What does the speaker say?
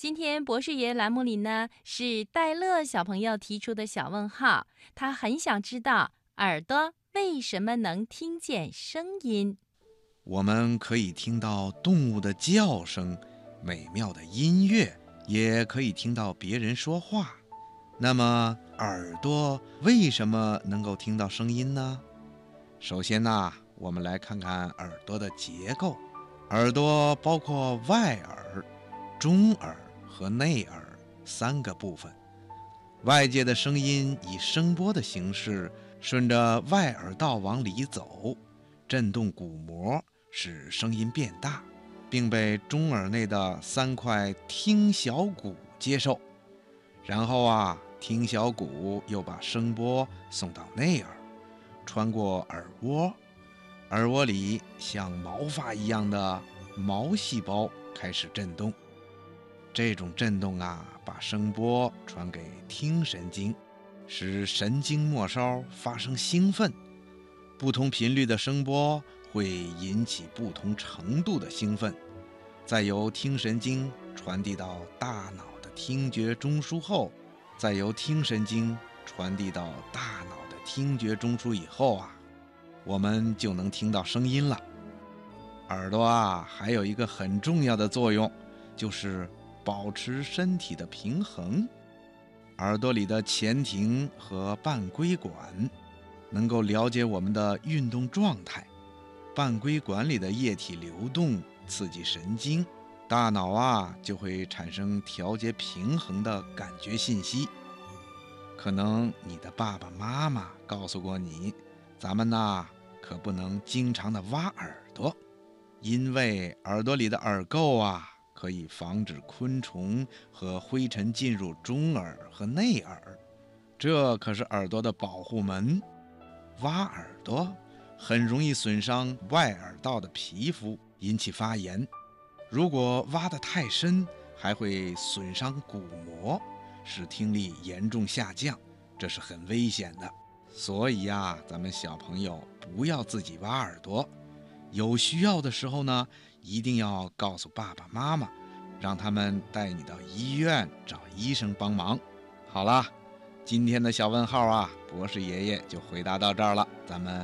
今天博士爷栏目里呢，是戴乐小朋友提出的小问号，他很想知道耳朵为什么能听见声音。我们可以听到动物的叫声、美妙的音乐，也可以听到别人说话。那么，耳朵为什么能够听到声音呢？首先呢，我们来看看耳朵的结构。耳朵包括外耳、中耳和内耳三个部分。外界的声音以声波的形式顺着外耳道往里走，震动鼓膜，使声音变大，并被中耳内的三块听小骨接受。然后啊。听小骨又把声波送到内耳，穿过耳蜗，耳蜗里像毛发一样的毛细胞开始震动。这种震动啊，把声波传给听神经，使神经末梢发生兴奋。不同频率的声波会引起不同程度的兴奋，再由听神经传递到大脑的听觉中枢后。再由听神经传递到大脑的听觉中枢以后啊，我们就能听到声音了。耳朵啊，还有一个很重要的作用，就是保持身体的平衡。耳朵里的前庭和半规管能够了解我们的运动状态，半规管里的液体流动刺激神经。大脑啊，就会产生调节平衡的感觉信息。可能你的爸爸妈妈告诉过你，咱们呐可不能经常的挖耳朵，因为耳朵里的耳垢啊，可以防止昆虫和灰尘进入中耳和内耳，这可是耳朵的保护门。挖耳朵很容易损伤外耳道的皮肤，引起发炎。如果挖得太深，还会损伤鼓膜，使听力严重下降，这是很危险的。所以呀，咱们小朋友不要自己挖耳朵，有需要的时候呢，一定要告诉爸爸妈妈，让他们带你到医院找医生帮忙。好了，今天的小问号啊，博士爷爷就回答到这儿了，咱们。